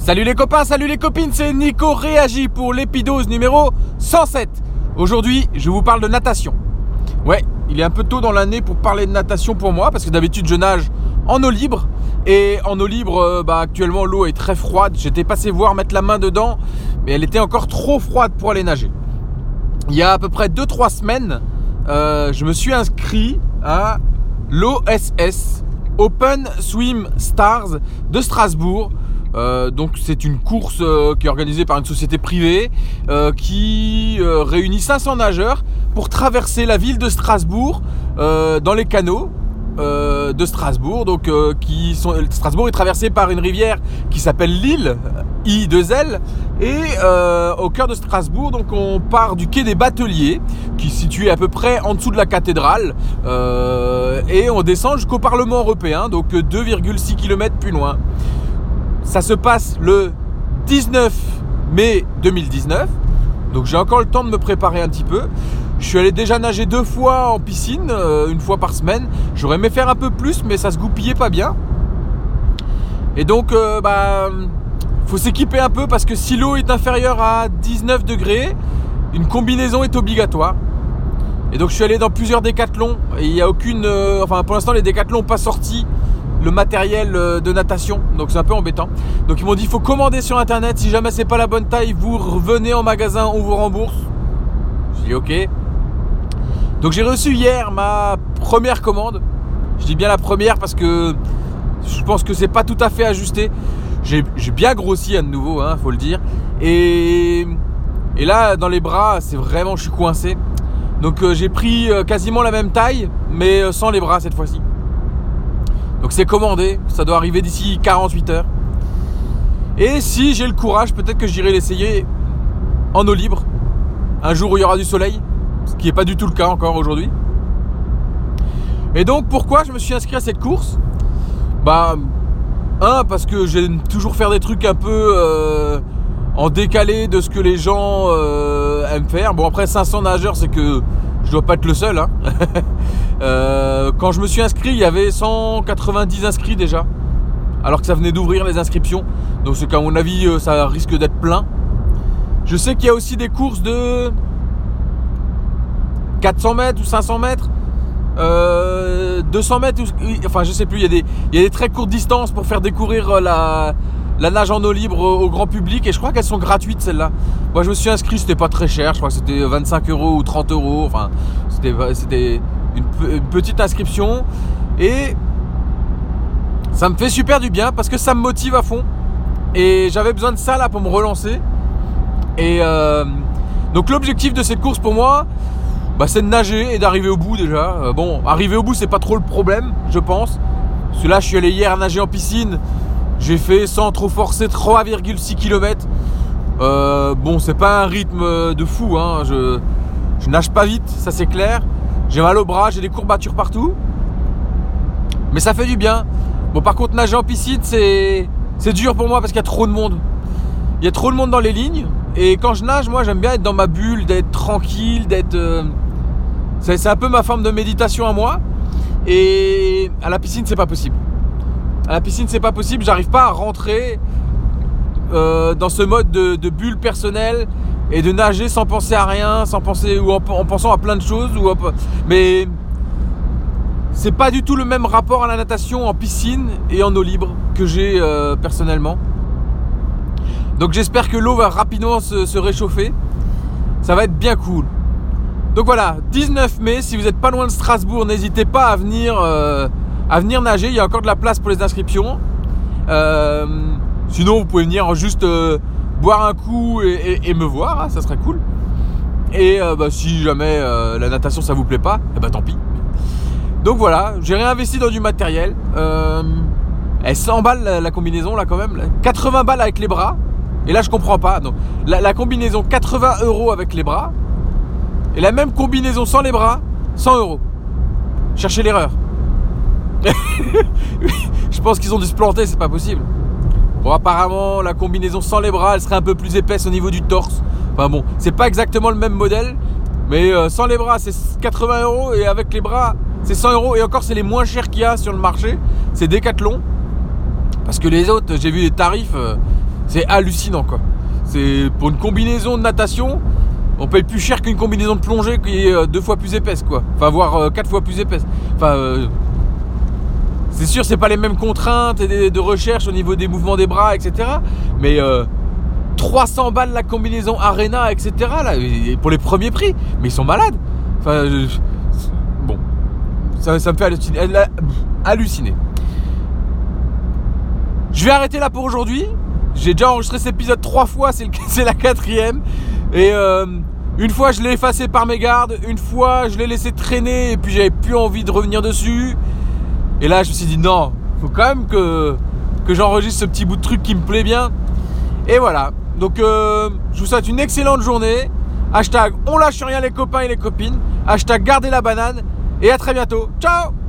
Salut les copains, salut les copines, c'est Nico Réagi pour l'épidose numéro 107. Aujourd'hui, je vous parle de natation. Ouais, il est un peu tôt dans l'année pour parler de natation pour moi, parce que d'habitude je nage en eau libre. Et en eau libre, euh, bah, actuellement l'eau est très froide. J'étais passé voir mettre la main dedans, mais elle était encore trop froide pour aller nager. Il y a à peu près 2-3 semaines, euh, je me suis inscrit à l'OSS, Open Swim Stars de Strasbourg. Euh, donc c'est une course euh, qui est organisée par une société privée euh, qui réunit 500 nageurs pour traverser la ville de Strasbourg dans les canaux de Strasbourg. Donc qui Strasbourg est traversé par une rivière qui s'appelle l'île I2L et au cœur de Strasbourg donc on part du quai des Bateliers qui est situé à peu près en dessous de la cathédrale et on descend jusqu'au Parlement européen donc 2,6 km plus loin. Ça se passe le 19 mai 2019. Donc j'ai encore le temps de me préparer un petit peu. Je suis allé déjà nager deux fois en piscine, euh, une fois par semaine. J'aurais aimé faire un peu plus, mais ça se goupillait pas bien. Et donc, euh, bah, faut s'équiper un peu parce que si l'eau est inférieure à 19 degrés, une combinaison est obligatoire. Et donc je suis allé dans plusieurs décathlons et il n'y a aucune, euh, enfin pour l'instant les décathlons n'ont pas sorti le matériel euh, de natation. Donc c'est un peu embêtant. Donc ils m'ont dit il faut commander sur internet. Si jamais c'est pas la bonne taille, vous revenez en magasin, on vous rembourse. J'ai dit ok. Donc j'ai reçu hier ma première commande. Je dis bien la première parce que je pense que c'est pas tout à fait ajusté. J'ai bien grossi à nouveau, hein, faut le dire. Et, et là, dans les bras, c'est vraiment, je suis coincé. Donc euh, j'ai pris euh, quasiment la même taille, mais sans les bras cette fois-ci. Donc c'est commandé, ça doit arriver d'ici 48 heures. Et si j'ai le courage, peut-être que j'irai l'essayer en eau libre, un jour où il y aura du soleil, ce qui n'est pas du tout le cas encore aujourd'hui. Et donc pourquoi je me suis inscrit à cette course? Bah, un, parce que j'aime toujours faire des trucs un peu euh, en décalé de ce que les gens euh, aiment faire. Bon après 500 nageurs, c'est que je dois pas être le seul. Hein. Euh, quand je me suis inscrit, il y avait 190 inscrits déjà. Alors que ça venait d'ouvrir les inscriptions. Donc c'est qu'à mon avis, euh, ça risque d'être plein. Je sais qu'il y a aussi des courses de 400 mètres ou 500 mètres. 200 euh, mètres, enfin je sais plus, il il y a des très courtes distances pour faire découvrir la, la nage en eau libre au grand public et je crois qu'elles sont gratuites celles-là. Moi je me suis inscrit, c'était pas très cher, je crois que c'était 25 euros ou 30 euros, enfin c'était une, petite inscription et ça me fait super du bien parce que ça me motive à fond et j'avais besoin de ça là pour me relancer et euh, donc l'objectif de cette course pour moi bah, c'est de nager et d'arriver au bout déjà. Euh, bon, arriver au bout c'est pas trop le problème je pense. Parce que là je suis allé hier nager en piscine j'ai fait sans trop forcer 3,6 km. Euh, bon, c'est pas un rythme de fou, hein. je, nage pas vite, ça c'est clair. J'ai mal au bras, j'ai des courbatures partout. Mais ça fait du bien. Bon, par contre, nager en piscine, c'est, c'est dur pour moi parce qu'il y a trop de monde. Il y a trop de monde dans les lignes. Et quand je nage, moi, j'aime bien être dans ma bulle, d'être tranquille, d'être. Euh, c'est un peu ma forme de méditation à moi. Et à la piscine, c'est pas possible. À la piscine, c'est pas possible. J'arrive pas à rentrer euh, dans ce mode de, bulle personnelle et de nager sans penser à rien, sans penser ou en, pensant à plein de choses. Ou mais c'est pas du tout le même rapport à la natation en piscine et en eau libre que j'ai euh, personnellement. Donc j'espère que l'eau va rapidement se, réchauffer. Ça va être bien cool. Donc voilà, 19 mai, si vous n'êtes pas loin de Strasbourg, n'hésitez pas à venir euh, à venir nager. Il y a encore de la place pour les inscriptions. Euh, sinon, vous pouvez venir juste euh, boire un coup et, me voir, hein, ça serait cool. Et euh, bah, si jamais la natation ça vous plaît pas, eh bah tant pis. Donc voilà, j'ai réinvesti dans du matériel. elle 100 balles la, combinaison là quand même. 80 balles avec les bras. Et là je comprends pas. Donc la, la combinaison 80 euros avec les bras. Et la même combinaison sans les bras, 100 euros. Cherchez l'erreur. je pense qu'ils ont dû se planter, c'est pas possible. Bon, apparemment, la combinaison sans les bras, elle serait un peu plus épaisse au niveau du torse. Enfin bon, c'est pas exactement le même modèle, mais euh, sans les bras, c'est 80 euros et avec les bras, c'est 100 euros. Et encore, c'est les moins chers qu'il y a sur le marché. C'est Decathlon. Parce que les autres, j'ai vu les tarifs, euh, C'est hallucinant quoi. C'est pour une combinaison de natation, on paye plus cher qu'une combinaison de plongée qui est euh, deux fois plus épaisse quoi. Enfin voire quatre fois plus épaisse. Enfin c'est sûr c'est pas les mêmes contraintes de recherche au niveau des mouvements des bras etc. Mais 300 balles la combinaison Arena etc. Pour les premiers prix. Mais ils sont malades. Enfin bon. Ça, me fait halluciner. halluciner. Je vais arrêter là pour aujourd'hui. J'ai déjà enregistré cet épisode trois fois, c'est la quatrième. Et euh, une fois je l'ai effacé par mes gardes, une fois je l'ai laissé traîner et puis j'avais plus envie de revenir dessus. Et là je me suis dit non, faut quand même que, que j'enregistre ce petit bout de truc qui me plaît bien. Et voilà. Donc euh, je vous souhaite une excellente journée. Hashtag on lâche rien les copains et les copines. Hashtag gardez la banane. Et à très bientôt. Ciao